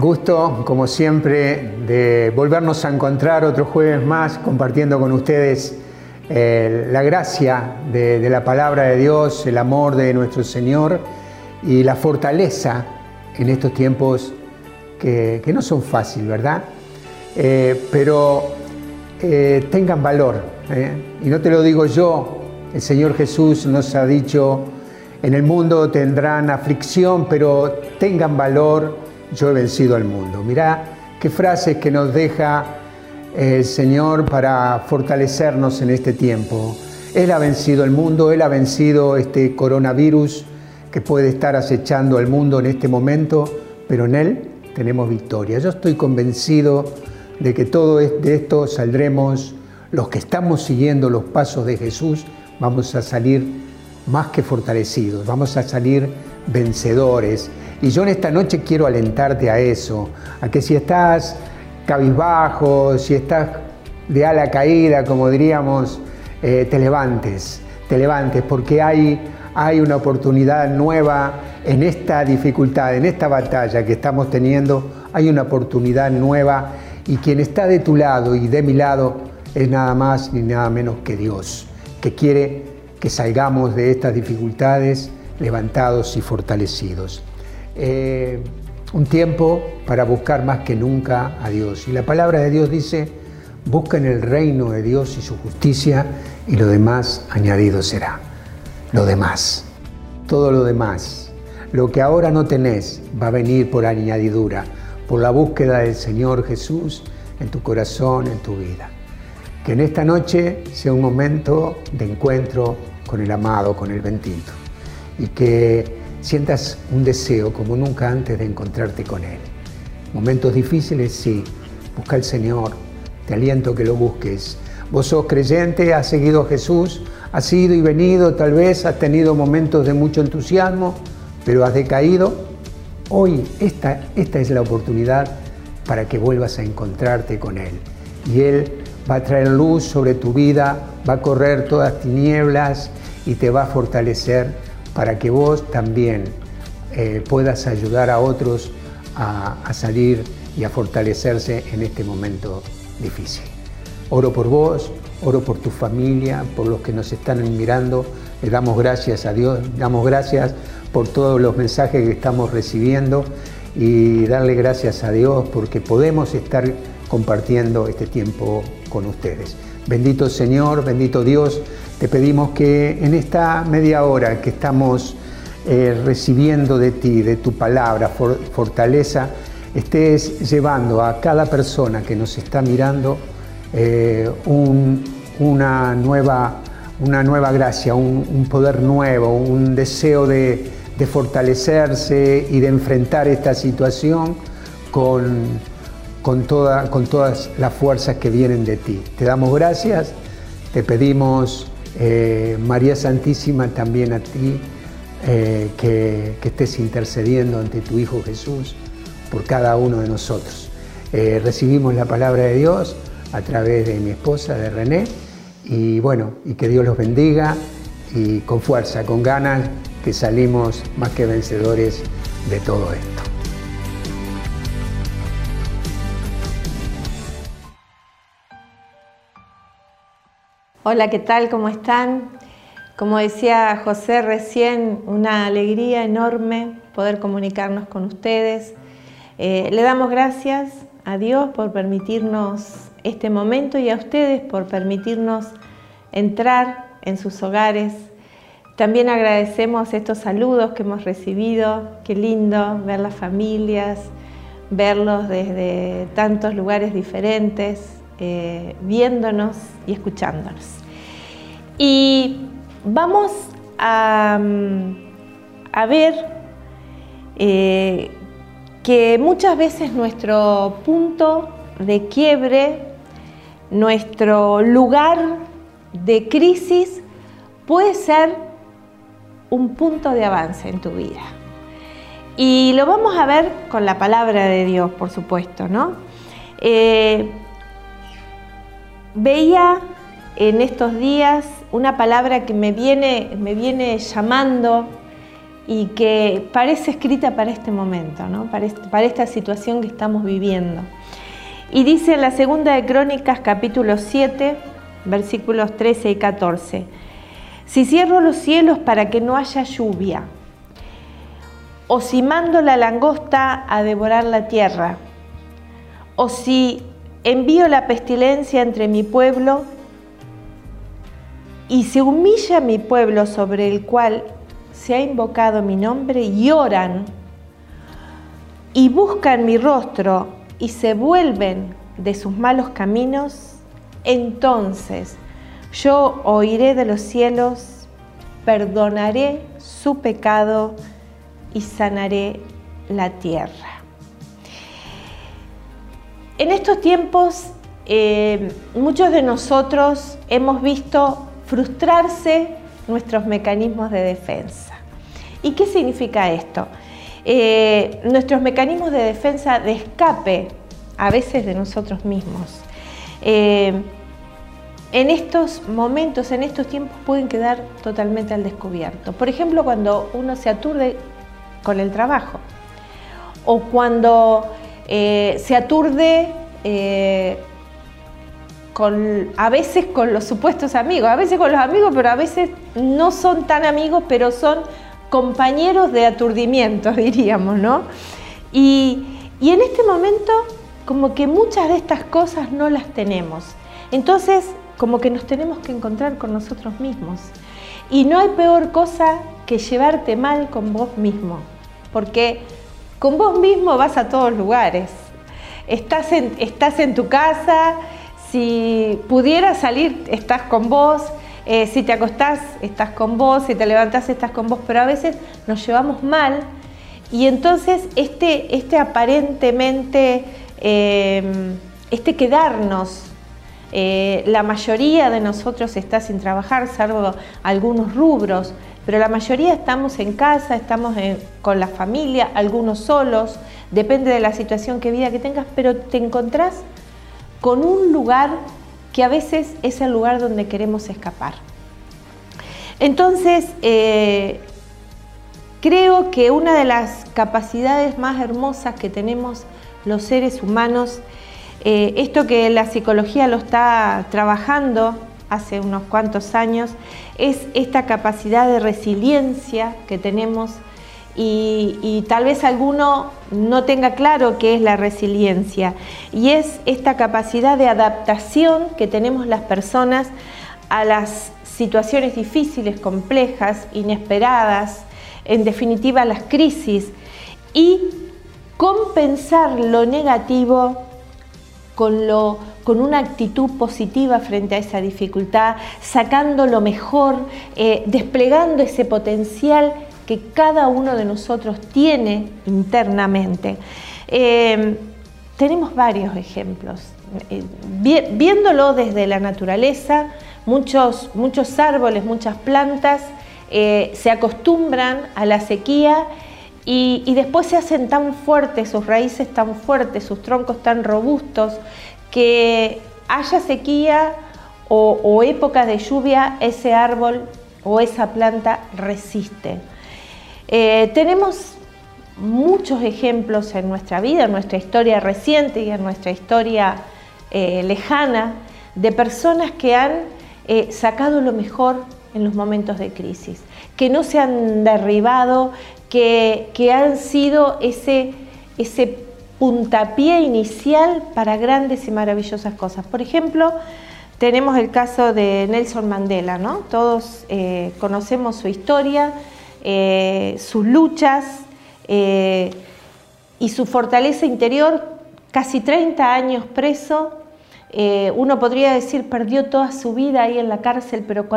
El gusto, como siempre, de volvernos a encontrar otro jueves más compartiendo con ustedes eh, la gracia de, la palabra de Dios, el amor de nuestro Señor y la fortaleza en estos tiempos que, no son fáciles, ¿verdad? Eh, pero eh, tengan valor. Y no te lo digo yo, el Señor Jesús nos ha dicho, en el mundo tendrán aflicción, pero tengan valor yo he vencido al mundo. Mirá qué frases que nos deja el Señor para fortalecernos en este tiempo. Él ha vencido el mundo, Él ha vencido este coronavirus que puede estar acechando al mundo en este momento, pero en Él tenemos victoria. Yo estoy convencido de que todo de esto saldremos, los que estamos siguiendo los pasos de Jesús, vamos a salir más que fortalecidos, vamos a salir vencedores y yo en esta noche quiero alentarte a eso, a que si estás cabizbajo, si estás de ala caída, como diríamos, eh, te levantes, te levantes, porque hay, hay una oportunidad nueva en esta dificultad, en esta batalla que estamos teniendo, hay una oportunidad nueva y quien está de tu lado y de mi lado es nada más ni nada menos que Dios, que quiere que salgamos de estas dificultades levantados y fortalecidos. Eh, un tiempo para buscar más que nunca a Dios. Y la palabra de Dios dice, busquen el reino de Dios y su justicia y lo demás añadido será. Lo demás, todo lo demás, lo que ahora no tenés va a venir por añadidura, por la búsqueda del Señor Jesús en tu corazón, en tu vida. Que en esta noche sea un momento de encuentro con el amado, con el bendito. Y que sientas un deseo como nunca antes de encontrarte con Él. Momentos difíciles, sí, busca al Señor, te aliento que lo busques. Vos sos creyente, has seguido a Jesús, has ido y venido, tal vez has tenido momentos de mucho entusiasmo, pero has decaído. Hoy esta, esta es la oportunidad para que vuelvas a encontrarte con Él. Y Él va a traer luz sobre tu vida, va a correr todas tinieblas y te va a fortalecer para que vos también eh, puedas ayudar a otros a, salir y a fortalecerse en este momento difícil. Oro por vos, oro por tu familia, por los que nos están mirando. Le damos gracias a Dios, damos gracias por todos los mensajes que estamos recibiendo y darle gracias a Dios porque podemos estar compartiendo este tiempo con ustedes. Bendito Señor, bendito Dios, te pedimos que en esta media hora que estamos eh, recibiendo de ti, de tu palabra, fortaleza, estés llevando a cada persona que nos está mirando eh, una, nueva, una nueva gracia, un, poder nuevo, un deseo de, fortalecerse y de enfrentar esta situación con, con, con todas las fuerzas que vienen de ti. Te damos gracias, te pedimos eh, María Santísima, también a ti, eh, que, estés intercediendo ante tu Hijo Jesús por cada uno de nosotros. Eh, recibimos la palabra de Dios a través de mi esposa, de René, y bueno, y que Dios los bendiga y con fuerza, con ganas, que salimos más que vencedores de todo esto. Hola, ¿qué tal? ¿Cómo están? Como decía José recién, una alegría enorme poder comunicarnos con ustedes. Eh, le damos gracias a Dios por permitirnos este momento y a ustedes por permitirnos entrar en sus hogares. También agradecemos estos saludos que hemos recibido. Qué lindo ver las familias, verlos desde tantos lugares diferentes, eh, viéndonos y escuchándonos. Y vamos a, mm, ver eh, que muchas veces nuestro punto de quiebre, nuestro lugar de crisis puede ser un punto de avance en tu vida. Y lo vamos a ver con la palabra de Dios, por supuesto, ¿no? Eh, Veía en estos días una palabra que me viene, me viene llamando y que parece escrita para este momento, para, para esta situación que estamos viviendo. Y dice en la segunda de Crónicas capítulo 7, versículos 13 y 14, si cierro los cielos para que no haya lluvia, o si mando la langosta a devorar la tierra, o si envío la pestilencia entre mi pueblo, y se humilla mi pueblo sobre el cual se ha invocado mi nombre, y oran, y buscan mi rostro, y se vuelven de sus malos caminos, entonces yo oiré de los cielos, perdonaré su pecado y sanaré la tierra. En estos tiempos eh, muchos de nosotros hemos visto frustrarse nuestros mecanismos de defensa. ¿Y qué significa esto? Eh, nuestros mecanismos de defensa de escape a veces de nosotros mismos. Eh, en estos momentos, en estos tiempos pueden quedar totalmente al descubierto. Por ejemplo, cuando uno se aturde con el trabajo o cuando eh, se aturde eh, con, a veces con los supuestos amigos, a veces con los amigos, pero a veces no son tan amigos, pero son compañeros de aturdimiento, diríamos, ¿no? Y, y en este momento, como que muchas de estas cosas no las tenemos. Entonces, como que nos tenemos que encontrar con nosotros mismos. Y no hay peor cosa que llevarte mal con vos mismo, porque con vos mismo vas a todos lugares. Estás estás en tu casa, si pudieras salir, estás con vos, eh, si te acostás, estás con vos, si te levantás, estás con vos, pero a veces nos llevamos mal. Y entonces este, este aparentemente, eh, este quedarnos eh, la mayoría de nosotros está sin trabajar, salvo algunos rubros, pero la mayoría estamos en casa, estamos con la familia, algunos solos, depende de la situación que vida que tengas, pero te encontrás con un lugar que a veces es el lugar donde queremos escapar. Entonces, eh, creo que una de las capacidades más hermosas que tenemos los seres humanos eh, esto que la psicología lo está trabajando hace unos cuantos años es esta capacidad de resiliencia que tenemos y, tal vez alguno no tenga claro qué es la resiliencia. Y es esta capacidad de adaptación que tenemos las personas a las situaciones difíciles, complejas, inesperadas, en definitiva las crisis y compensar lo negativo con, lo, con una actitud positiva frente a esa dificultad, sacando lo mejor, eh, desplegando ese potencial que cada uno de nosotros tiene internamente. Eh, tenemos varios ejemplos. Eh, viéndolo desde la naturaleza, muchos, muchos árboles, muchas plantas se acostumbran a la sequía y, después se hacen tan fuertes, sus raíces tan fuertes, sus troncos tan robustos, que haya sequía o, épocas de lluvia, ese árbol o esa planta resiste. Eh, tenemos muchos ejemplos en nuestra vida, en nuestra historia reciente y en nuestra historia eh, lejana, de personas que han eh, sacado lo mejor en los momentos de crisis, que no se han derribado, que, han sido ese, ese puntapié inicial para grandes y maravillosas cosas. Por ejemplo, tenemos el caso de Nelson Mandela, ¿no? Todos conocemos su historia, eh, sus luchas eh, y su fortaleza interior, casi 30 años preso. uno podría decir perdió toda su vida ahí en la cárcel, pero,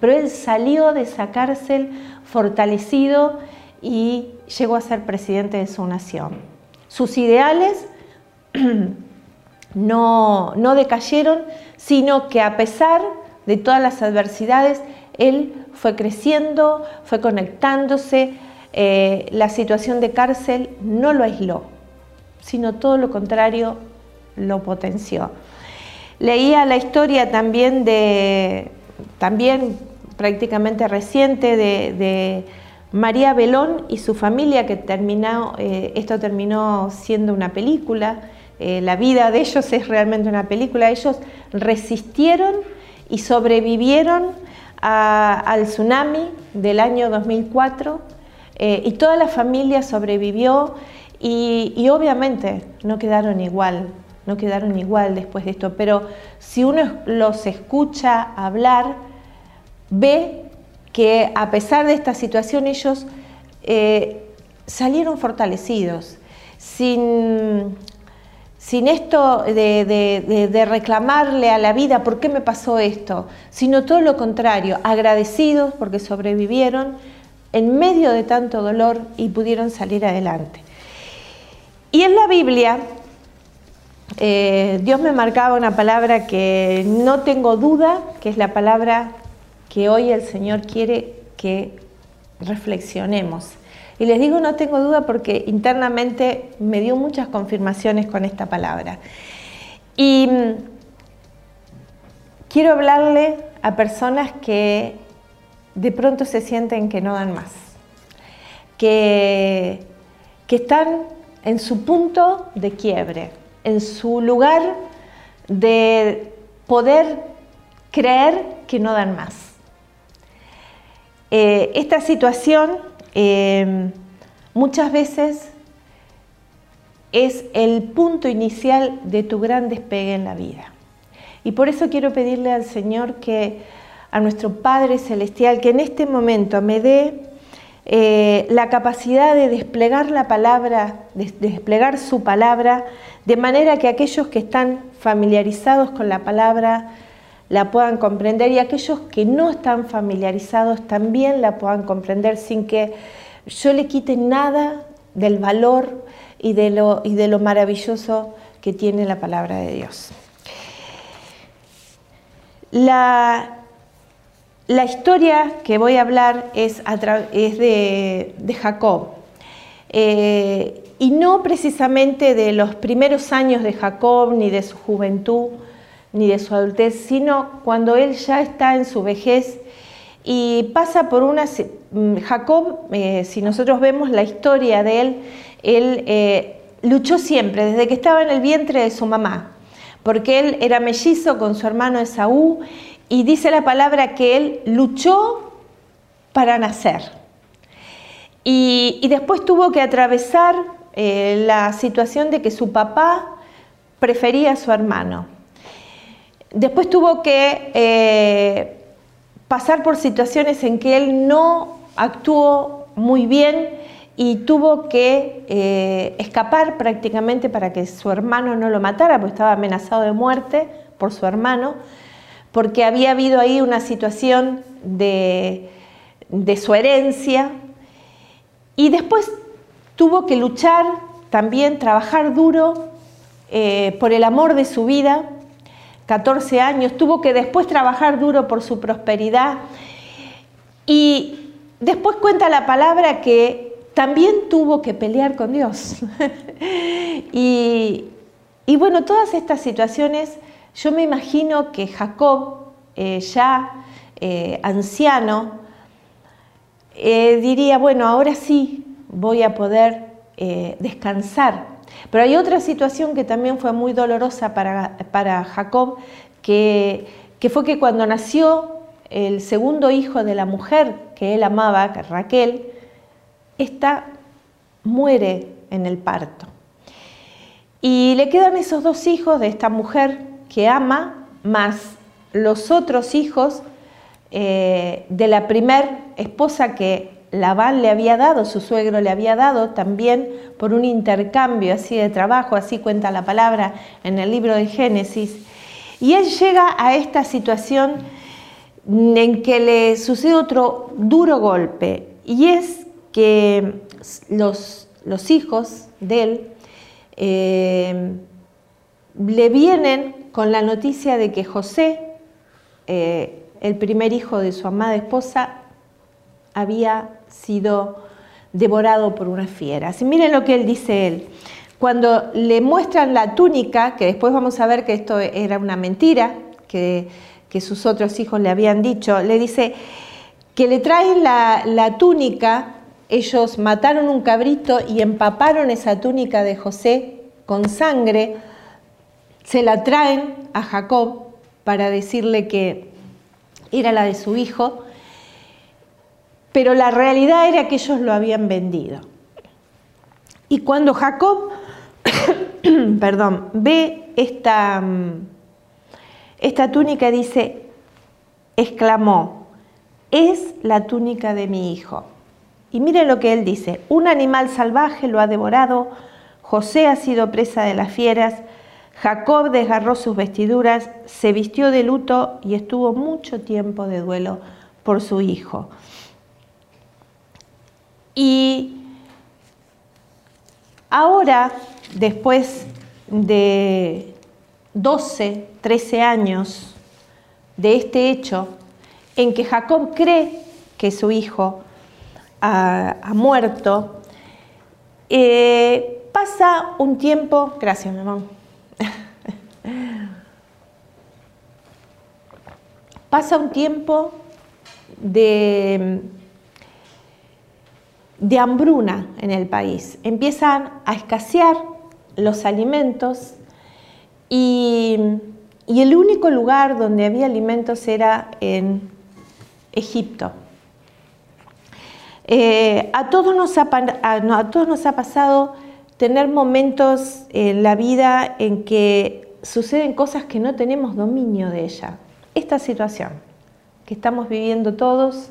pero él salió de esa cárcel fortalecido y llegó a ser presidente de su nación. Sus ideales no, no decayeron, sino que a pesar de todas las adversidades, él fue creciendo, fue conectándose, eh, la situación de cárcel no lo aisló, sino todo lo contrario, lo potenció. Leía la historia también de, también prácticamente reciente, de María Belón y su familia, que terminó, eh, esto terminó siendo una película, eh, la vida de ellos es realmente una película, ellos resistieron y sobrevivieron al tsunami del año 2004 eh, y toda la familia sobrevivió y, obviamente no quedaron igual, no quedaron igual después de esto, pero si uno los escucha hablar, ve que a pesar de esta situación ellos eh, salieron fortalecidos, sin, sin esto de, reclamarle a la vida por qué me pasó esto, sino todo lo contrario, agradecidos porque sobrevivieron en medio de tanto dolor y pudieron salir adelante. Y en la Biblia, eh, Dios me marcaba una palabra que no tengo duda, que es la palabra que hoy el Señor quiere que reflexionemos. Y les digo, no tengo duda porque internamente me dio muchas confirmaciones con esta palabra. Y mm, quiero hablarle a personas que de pronto se sienten que no dan más, que, que están en su punto de quiebre, en su lugar de poder creer que no dan más. Eh, esta situación eh, muchas veces es el punto inicial de tu gran despegue en la vida. Y por eso quiero pedirle al Señor que, a nuestro Padre Celestial, que en este momento me dé eh, la capacidad de desplegar la palabra, de desplegar su palabra, de manera que aquellos que están familiarizados con la palabra, la puedan comprender y aquellos que no están familiarizados también la puedan comprender sin que yo le quite nada del valor y de lo, y de lo maravilloso que tiene la palabra de Dios. La, la historia que voy a hablar es, es de, Jacob. Eh, y no precisamente de los primeros años de Jacob ni de su juventud, ni de su adultez, sino cuando él ya está en su vejez y pasa por una... Mm, Jacob, eh, si nosotros vemos la historia de él, él eh, luchó siempre, desde que estaba en el vientre de su mamá, porque él era mellizo con su hermano Esaú y dice la palabra que él luchó para nacer. Y, después tuvo que atravesar eh, la situación de que su papá prefería a su hermano. Después tuvo que eh, pasar por situaciones en que él no actuó muy bien y tuvo que eh, escapar prácticamente para que su hermano no lo matara, porque estaba amenazado de muerte por su hermano, porque había habido ahí una situación de, su herencia. Y después tuvo que luchar también, trabajar duro eh, por el amor de su vida 14 años, tuvo que después trabajar duro por su prosperidad y después cuenta la palabra que también tuvo que pelear con Dios. y, bueno, todas estas situaciones, yo me imagino que Jacob, eh, ya eh, anciano, eh, diría, bueno, ahora sí voy a poder descansar pero hay otra situación que también fue muy dolorosa para, Jacob, que, fue que cuando nació el segundo hijo de la mujer que él amaba, Raquel, esta muere en el parto. Y le quedan esos dos hijos de esta mujer que ama, más los otros hijos eh, de la primer esposa que Labán le había dado, su suegro le había dado también por un intercambio así de trabajo, así cuenta la palabra en el libro de Génesis. Y él llega a esta situación en que le sucede otro duro golpe, y es que los, los hijos de él eh, le vienen con la noticia de que José, eh, el primer hijo de su amada esposa, había sido devorado por una fiera. Y miren lo que él dice él. Cuando le muestran la túnica, que después vamos a ver que esto era una mentira, que, sus otros hijos le habían dicho, le dice que le traen la, túnica ellos mataron un cabrito y empaparon esa túnica de José con sangre, se la traen a Jacob para decirle que era la de su hijo, pero la realidad era que ellos lo habían vendido. Y cuando Jacob, perdón, ve esta, mm, esta túnica, dice, exclamó, es la túnica de mi hijo. Y miren lo que él dice, un animal salvaje lo ha devorado, José ha sido presa de las fieras, Jacob desgarró sus vestiduras, se vistió de luto y estuvo mucho tiempo de duelo por su hijo. Y ahora, después de 12, 13 años de este hecho, en que Jacob cree que su hijo ha, muerto, eh, pasa un tiempo, gracias mi amor, pasa un tiempo de, de hambruna en el país. Empiezan a escasear los alimentos y, el único lugar donde había alimentos era en Egipto. Eh, a, todos nos ha, a todos nos ha pasado tener momentos en la vida en que suceden cosas que no tenemos dominio de ella. Esta situación que estamos viviendo todos,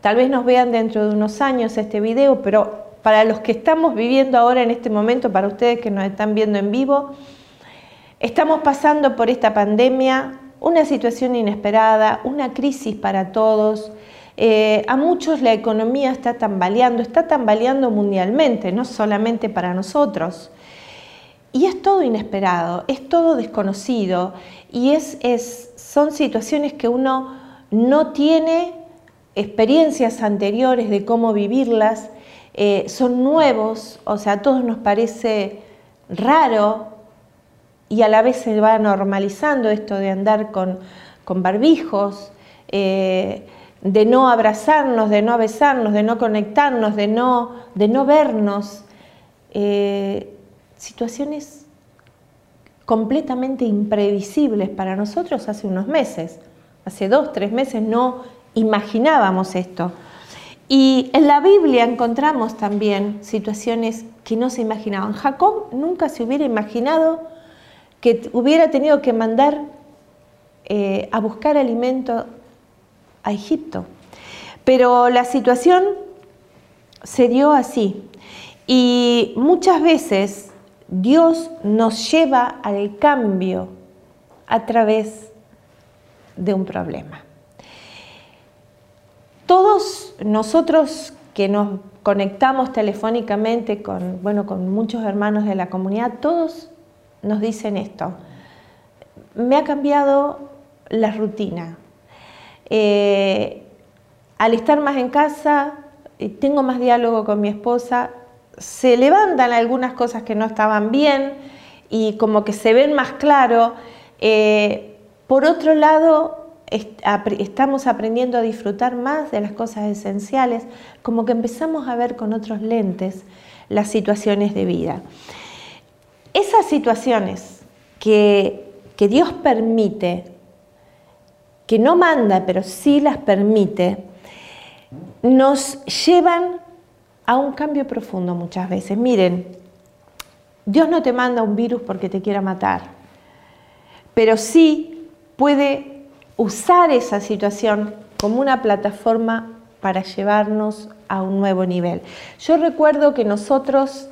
tal vez nos vean dentro de unos años este video, pero para los que estamos viviendo ahora en este momento, para ustedes que nos están viendo en vivo, estamos pasando por esta pandemia, una situación inesperada, una crisis para todos. Eh, a muchos la economía está tambaleando, está tambaleando mundialmente, no solamente para nosotros. Y es todo inesperado, es todo desconocido y es, es, son situaciones que uno no tiene experiencias anteriores de cómo vivirlas, eh, son nuevos, o sea, a todos nos parece raro y a la vez se va normalizando esto de andar con, barbijos, eh, de no abrazarnos, de no besarnos, de no conectarnos, de no, de no vernos. Eh, situaciones completamente imprevisibles para nosotros hace unos meses. Hace dos, tres meses no imaginábamos esto. Y en la Biblia encontramos también situaciones que no se imaginaban. Jacob nunca se hubiera imaginado que hubiera tenido que mandar eh, a buscar alimento a Egipto. Pero la situación se dio así. Y muchas veces Dios nos lleva al cambio a través de un problema. Todos nosotros que nos conectamos telefónicamente con, bueno, con muchos hermanos de la comunidad, todos nos dicen esto. Me ha cambiado la rutina. Eh, al estar más en casa, eh, tengo más diálogo con mi esposa, se levantan algunas cosas que no estaban bien y como que se ven más claro. Eh, por otro lado, estamos aprendiendo a disfrutar más de las cosas esenciales, como que empezamos a ver con otros lentes las situaciones de vida. Esas situaciones que, que Dios permite, que no manda, pero sí las permite, nos llevan a un cambio profundo muchas veces. Miren, Dios no te manda un virus porque te quiera matar, pero sí puede usar esa situación como una plataforma para llevarnos a un nuevo nivel. Yo recuerdo que nosotros,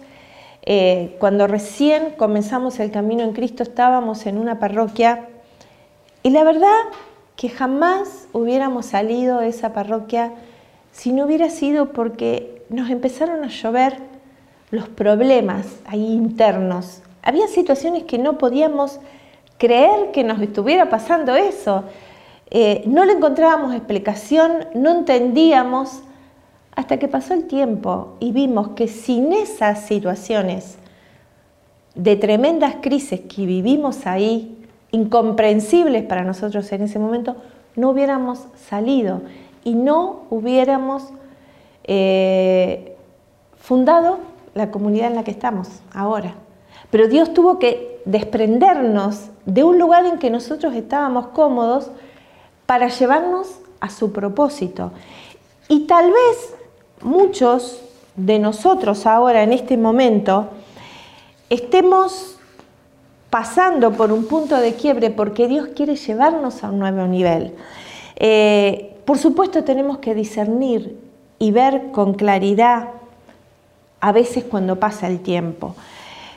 eh, cuando recién comenzamos el camino en Cristo, estábamos en una parroquia y la verdad que jamás hubiéramos salido de esa parroquia si no hubiera sido porque nos empezaron a llover los problemas internos. Había situaciones que no podíamos creer que nos estuviera pasando eso. Eh, no le encontrábamos explicación, no entendíamos, hasta que pasó el tiempo y vimos que sin esas situaciones de tremendas crisis que vivimos ahí, incomprensibles para nosotros en ese momento, no hubiéramos salido y no hubiéramos eh, fundado la comunidad en la que estamos ahora. Pero Dios tuvo que desprendernos de un lugar en que nosotros estábamos cómodos para llevarnos a su propósito. Y tal vez muchos de nosotros ahora, en este momento, estemos pasando por un punto de quiebre porque Dios quiere llevarnos a un nuevo nivel. Eh, por supuesto tenemos que discernir y ver con claridad a veces cuando pasa el tiempo.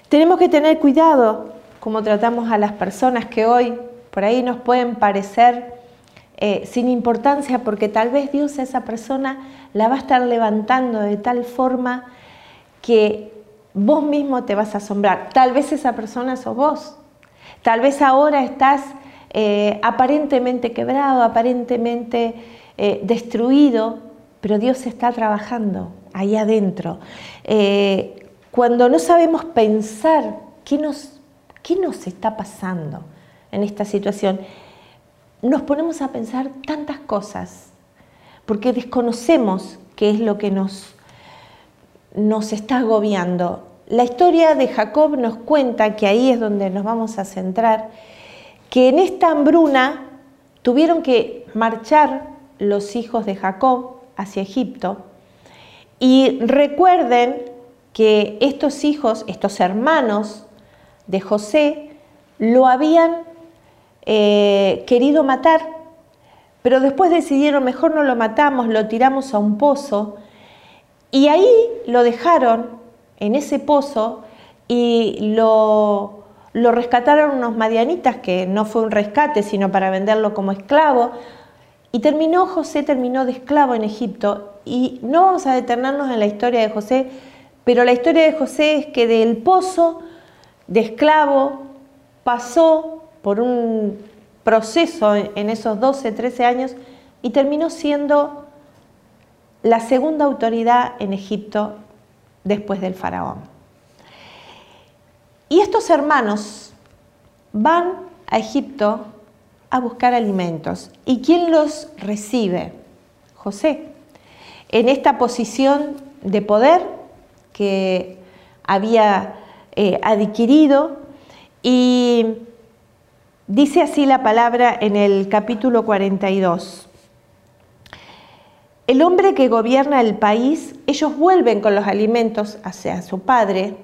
Tenemos que tener cuidado como tratamos a las personas que hoy por ahí nos pueden parecer eh, sin importancia porque tal vez Dios a esa persona la va a estar levantando de tal forma que vos mismo te vas a asombrar. Tal vez esa persona sos vos. Tal vez ahora estás eh, aparentemente quebrado, aparentemente eh, destruido, pero Dios está trabajando ahí adentro. cuando no sabemos pensar qué nos ¿Qué nos está pasando en esta situación? Nos ponemos a pensar tantas cosas porque desconocemos qué es lo que nos, nos está agobiando. La historia de Jacob nos cuenta, que ahí es donde nos vamos a centrar, que en esta hambruna tuvieron que marchar los hijos de Jacob hacia Egipto. Y recuerden que estos hijos, estos hermanos de José lo habían eh, querido matar, pero después decidieron mejor no lo matamos, lo tiramos a un pozo y ahí lo dejaron en ese pozo y lo, lo rescataron unos madianitas, que no fue un rescate, sino para venderlo como esclavo. Y terminó, José terminó de esclavo en Egipto. Y no vamos a detenernos en la historia de José, pero la historia de José es que del pozo de esclavo, pasó por un proceso en esos 12, 13 años y terminó siendo la segunda autoridad en Egipto después del faraón. Y estos hermanos van a Egipto a buscar alimentos. ¿Y quién los recibe? José. En esta posición de poder que había eh, adquirido. Y dice así la palabra en el capítulo 42. El hombre que gobierna el país, ellos vuelven con los alimentos hacia su padre,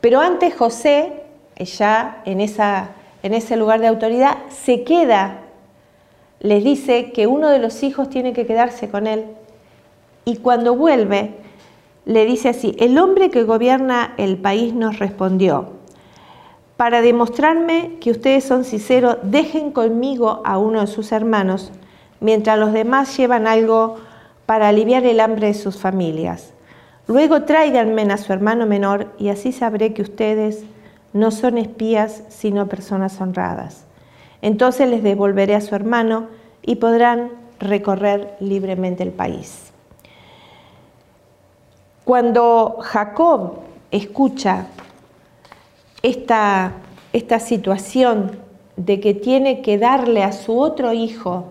pero antes José, ya en, ese lugar de autoridad, se queda, les dice que uno de los hijos tiene que quedarse con él. Y cuando vuelve, le dice así, el hombre que gobierna el país nos respondió, para demostrarme que ustedes son sinceros, dejen conmigo a uno de sus hermanos, mientras los demás llevan algo para aliviar el hambre de sus familias. Luego tráiganme a su hermano menor y así sabré que ustedes no son espías, sino personas honradas. Entonces les devolveré a su hermano y podrán recorrer libremente el país. Cuando Jacob escucha esta, esta situación de que tiene que darle a su otro hijo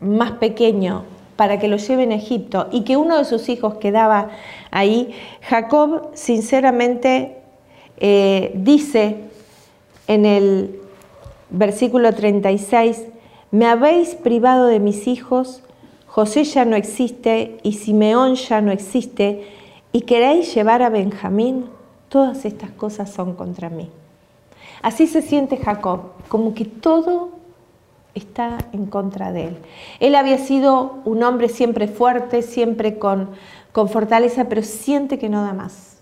más pequeño para que lo lleve a Egipto y que uno de sus hijos quedaba ahí, Jacob sinceramente eh, dice en el versículo 36, me habéis privado de mis hijos José ya no existe y Simeón ya no existe y queréis llevar a Benjamín, todas estas cosas son contra mí. Así se siente Jacob, como que todo está en contra de él. Él había sido un hombre siempre fuerte, siempre con, con fortaleza, pero siente que no da más.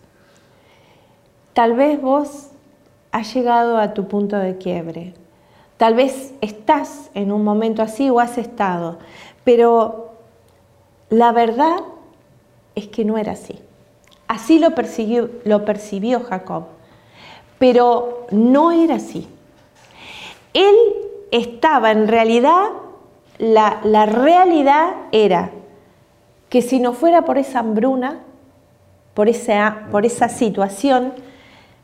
Tal vez vos has llegado a tu punto de quiebre. Tal vez estás en un momento así o has estado, pero la verdad es que no era así. Así lo percibió, Jacob, pero no era así. Él estaba en realidad, la, la realidad era que si no fuera por esa hambruna, por esa, por esa situación,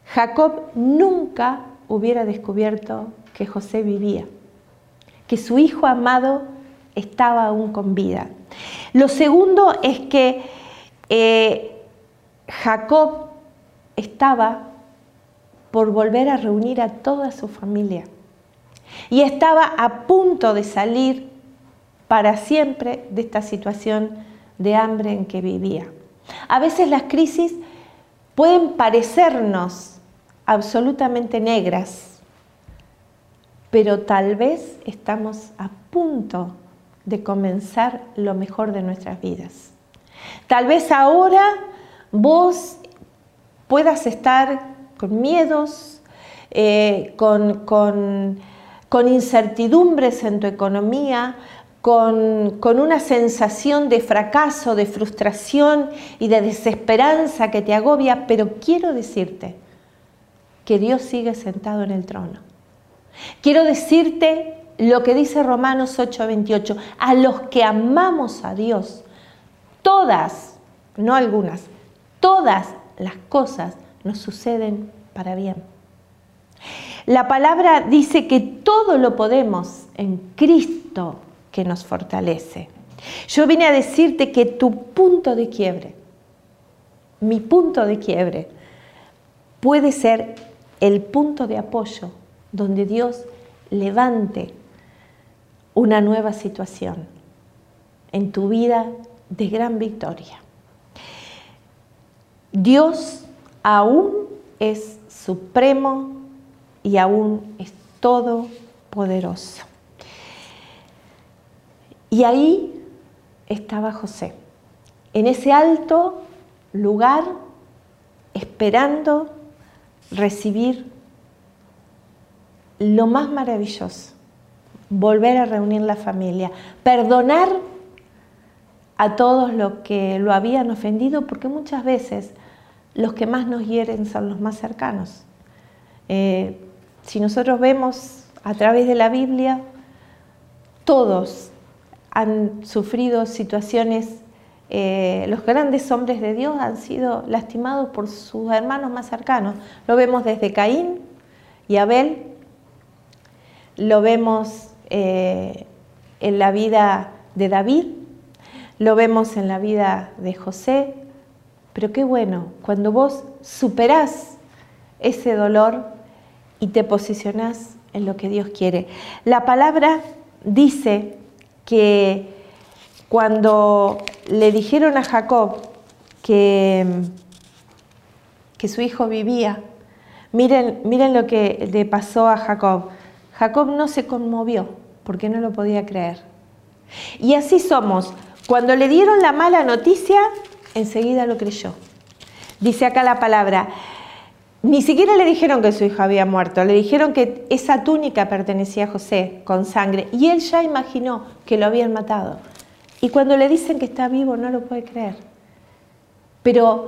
Jacob nunca hubiera descubierto que José vivía, que su hijo amado estaba aún con vida. Lo segundo es que eh, Jacob estaba por volver a reunir a toda su familia y estaba a punto de salir para siempre de esta situación de hambre en que vivía. A veces las crisis pueden parecernos absolutamente negras, pero tal vez estamos a punto de comenzar lo mejor de nuestras vidas. Tal vez ahora vos puedas estar con miedos, eh, con, con, incertidumbres en tu economía, con, con, una sensación de fracaso, de frustración y de desesperanza que te agobia, pero quiero decirte que Dios sigue sentado en el trono. Quiero decirte lo que dice Romanos 8:28, a los que amamos a Dios, todas, no algunas, todas las cosas nos suceden para bien. La palabra dice que todo lo podemos en Cristo que nos fortalece. Yo vine a decirte que tu punto de quiebre, mi punto de quiebre, puede ser el punto de apoyo donde Dios levante una nueva situación en tu vida de gran victoria. Dios aún es supremo y aún es todopoderoso. Y ahí estaba José, en ese alto lugar, esperando recibir lo más maravilloso, volver a reunir la familia, perdonar a todos los que lo habían ofendido, porque muchas veces los que más nos hieren son los más cercanos. Eh, si nosotros vemos a través de la Biblia, todos han sufrido situaciones, eh, los grandes hombres de Dios han sido lastimados por sus hermanos más cercanos. Lo vemos desde Caín y Abel, lo vemos eh, en la vida de David, lo vemos en la vida de José, pero qué bueno, cuando vos superás ese dolor y te posicionás en lo que Dios quiere. La palabra dice que cuando le dijeron a Jacob que, que su hijo vivía, miren, miren lo que le pasó a Jacob. Jacob no se conmovió porque no lo podía creer. Y así somos. Cuando le dieron la mala noticia, enseguida lo creyó. Dice acá la palabra, ni siquiera le dijeron que su hijo había muerto, le dijeron que esa túnica pertenecía a José con sangre y él ya imaginó que lo habían matado. Y cuando le dicen que está vivo no lo puede creer. Pero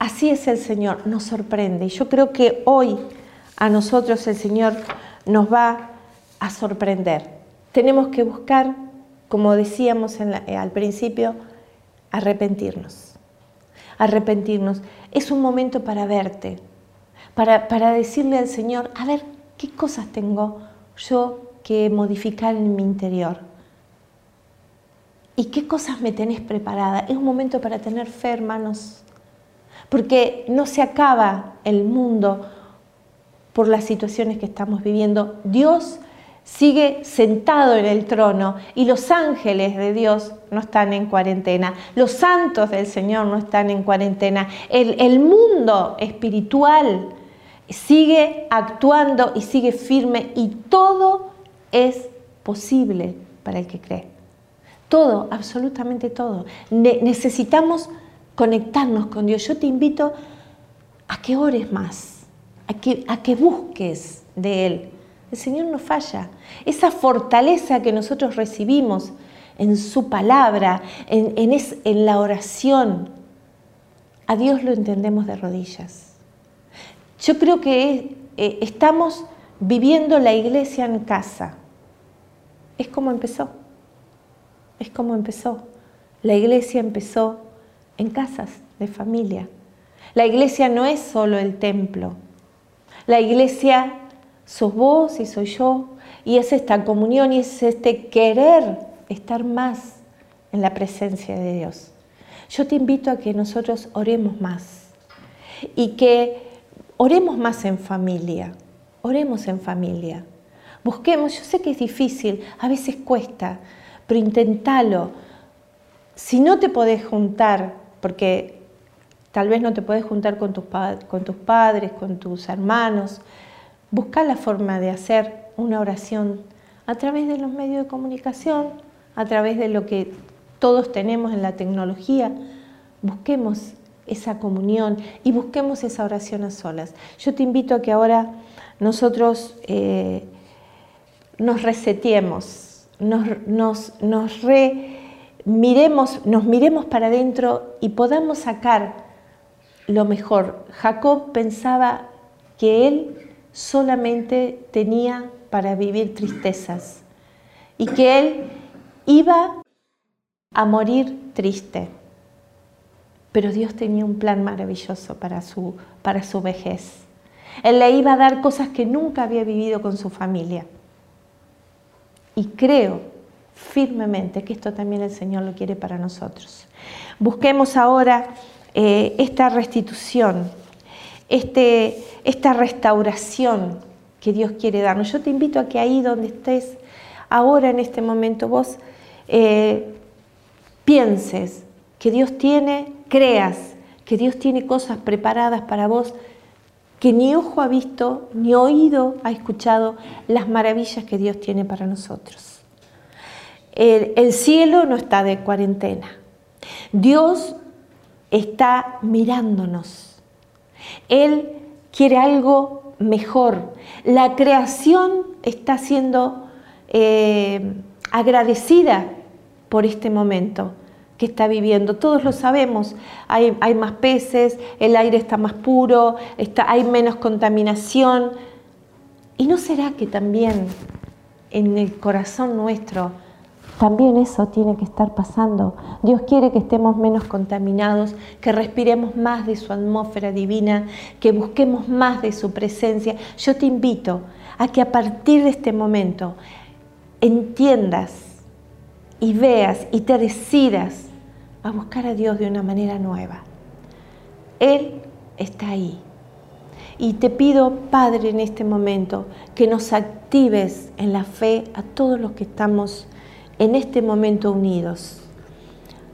así es el Señor, nos sorprende. Y yo creo que hoy a nosotros el Señor nos va a sorprender. Tenemos que buscar, como decíamos al principio, arrepentirnos. Arrepentirnos. Es un momento para verte, para, para decirle al Señor, a ver, ¿qué cosas tengo yo que modificar en mi interior? ¿Y qué cosas me tenés preparada? Es un momento para tener fe, hermanos, porque no se acaba el mundo por las situaciones que estamos viviendo. Dios sigue sentado en el trono y los ángeles de Dios no están en cuarentena, los santos del Señor no están en cuarentena, el, mundo espiritual sigue actuando y sigue firme y todo es posible para el que cree. Todo, absolutamente todo. necesitamos conectarnos con Dios. Yo te invito a que ores más, a a que busques de Él, el Señor no falla. Esa fortaleza que nosotros recibimos en su palabra, en, la oración, a Dios lo entendemos de rodillas. Yo creo que eh, estamos viviendo la iglesia en casa. Es como empezó. Es como empezó. La iglesia empezó en casas de familia. La iglesia no es solo el templo. La iglesia sos vos y soy yo, y es esta comunión y es este querer estar más en la presencia de Dios. Yo te invito a que nosotros oremos más y que oremos más en familia, oremos en familia. Busquemos, yo sé que es difícil, a veces cuesta, pero intentalo. Si no te podés juntar, porque tal vez no te podés juntar con tus, con tus padres, con tus hermanos, busca la forma de hacer una oración a través de los medios de comunicación, a través de lo que todos tenemos en la tecnología. Busquemos esa comunión y busquemos esa oración a solas. Yo te invito a que ahora nosotros eh, nos reseteemos, nos, nos, nos miremos, nos miremos para adentro y podamos sacar lo mejor. Jacob pensaba que él solamente tenía para vivir tristezas y que él iba a morir triste. Pero Dios tenía un plan maravilloso para su, para su vejez. Él le iba a dar cosas que nunca había vivido con su familia. Y creo firmemente que esto también el Señor lo quiere para nosotros. Busquemos ahora eh, esta restitución, este, esta restauración que Dios quiere darnos. Yo te invito a que ahí donde estés, ahora en este momento, vos eh, pienses que Dios tiene, creas que Dios tiene cosas preparadas para vos que ni ojo ha visto, ni oído ha escuchado las maravillas que Dios tiene para nosotros. El, cielo no está de cuarentena. Dios está mirándonos. Él quiere algo mejor. La creación está siendo eh, agradecida por este momento que está viviendo. Todos lo sabemos, hay, hay más peces, el aire está más puro, está, hay menos contaminación. ¿Y no será que también en el corazón nuestro también eso tiene que estar pasando. Dios quiere que estemos menos contaminados, que respiremos más de su atmósfera divina, que busquemos más de su presencia. Yo te invito a que a partir de este momento entiendas y veas y te decidas a buscar a Dios de una manera nueva. Él está ahí. Y te pido, Padre, en este momento, que nos actives en la fe a todos los que estamos en este momento unidos.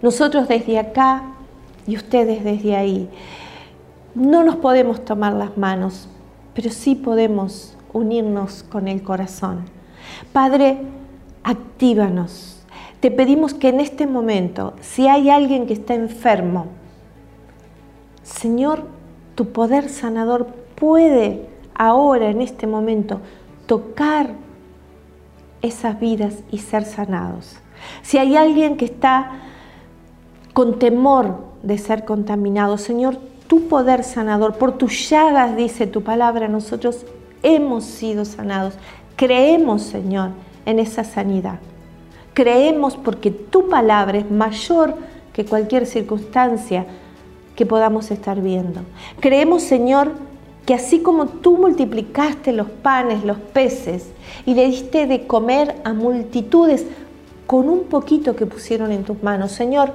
Nosotros desde acá y ustedes desde ahí. No nos podemos tomar las manos, pero sí podemos unirnos con el corazón. Padre, actívanos te pedimos que en este momento, si hay alguien que está enfermo, Señor, tu poder sanador puede ahora, en este momento, tocar esas vidas y ser sanados. Si hay alguien que está con temor de ser contaminado, Señor, tu poder sanador, por tus llagas, dice tu palabra, nosotros hemos sido sanados. Creemos, Señor, en esa sanidad. Creemos porque tu palabra es mayor que cualquier circunstancia que podamos estar viendo. Creemos, Señor, que así como tú multiplicaste los panes, los peces y le diste de comer a multitudes con un poquito que pusieron en tus manos, Señor,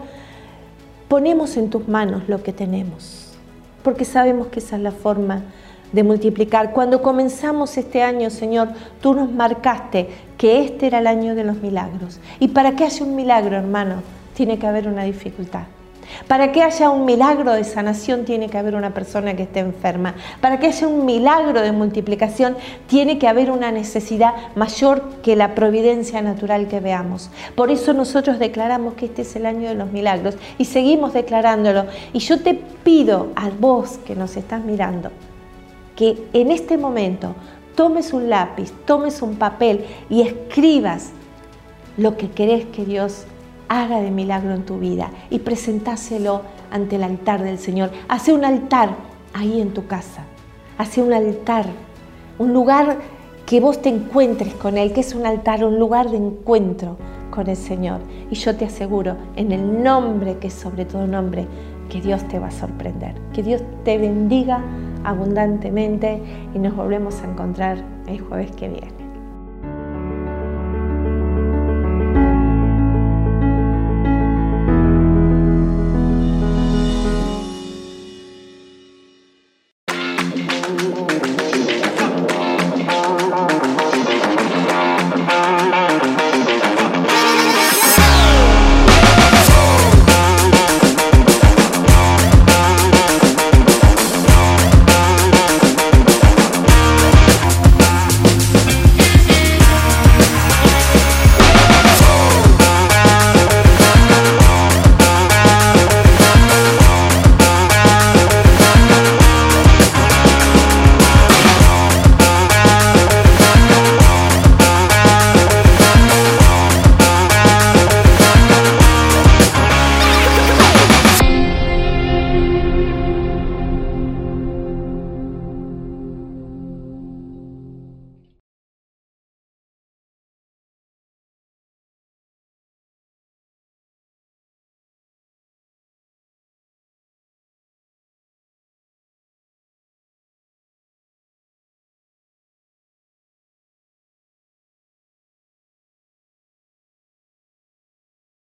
ponemos en tus manos lo que tenemos, porque sabemos que esa es la forma de multiplicar. Cuando comenzamos este año, Señor, tú nos marcaste que este era el año de los milagros. Y para que haya un milagro, hermano, tiene que haber una dificultad. Para que haya un milagro de sanación tiene que haber una persona que esté enferma. Para que haya un milagro de multiplicación tiene que haber una necesidad mayor que la providencia natural que veamos. Por eso nosotros declaramos que este es el año de los milagros y seguimos declarándolo. Y yo te pido a vos que nos estás mirando, que en este momento tomes un lápiz, tomes un papel y escribas lo que querés que Dios haga de milagro en tu vida y presentáselo ante el altar del Señor. Hace un altar ahí en tu casa. Hace un altar, un lugar que vos te encuentres con Él, que es un altar, un lugar de encuentro con el Señor. Y yo te aseguro, en el nombre que es sobre todo nombre, que Dios te va a sorprender. Que Dios te bendiga abundantemente y nos volvemos a encontrar el jueves que viene.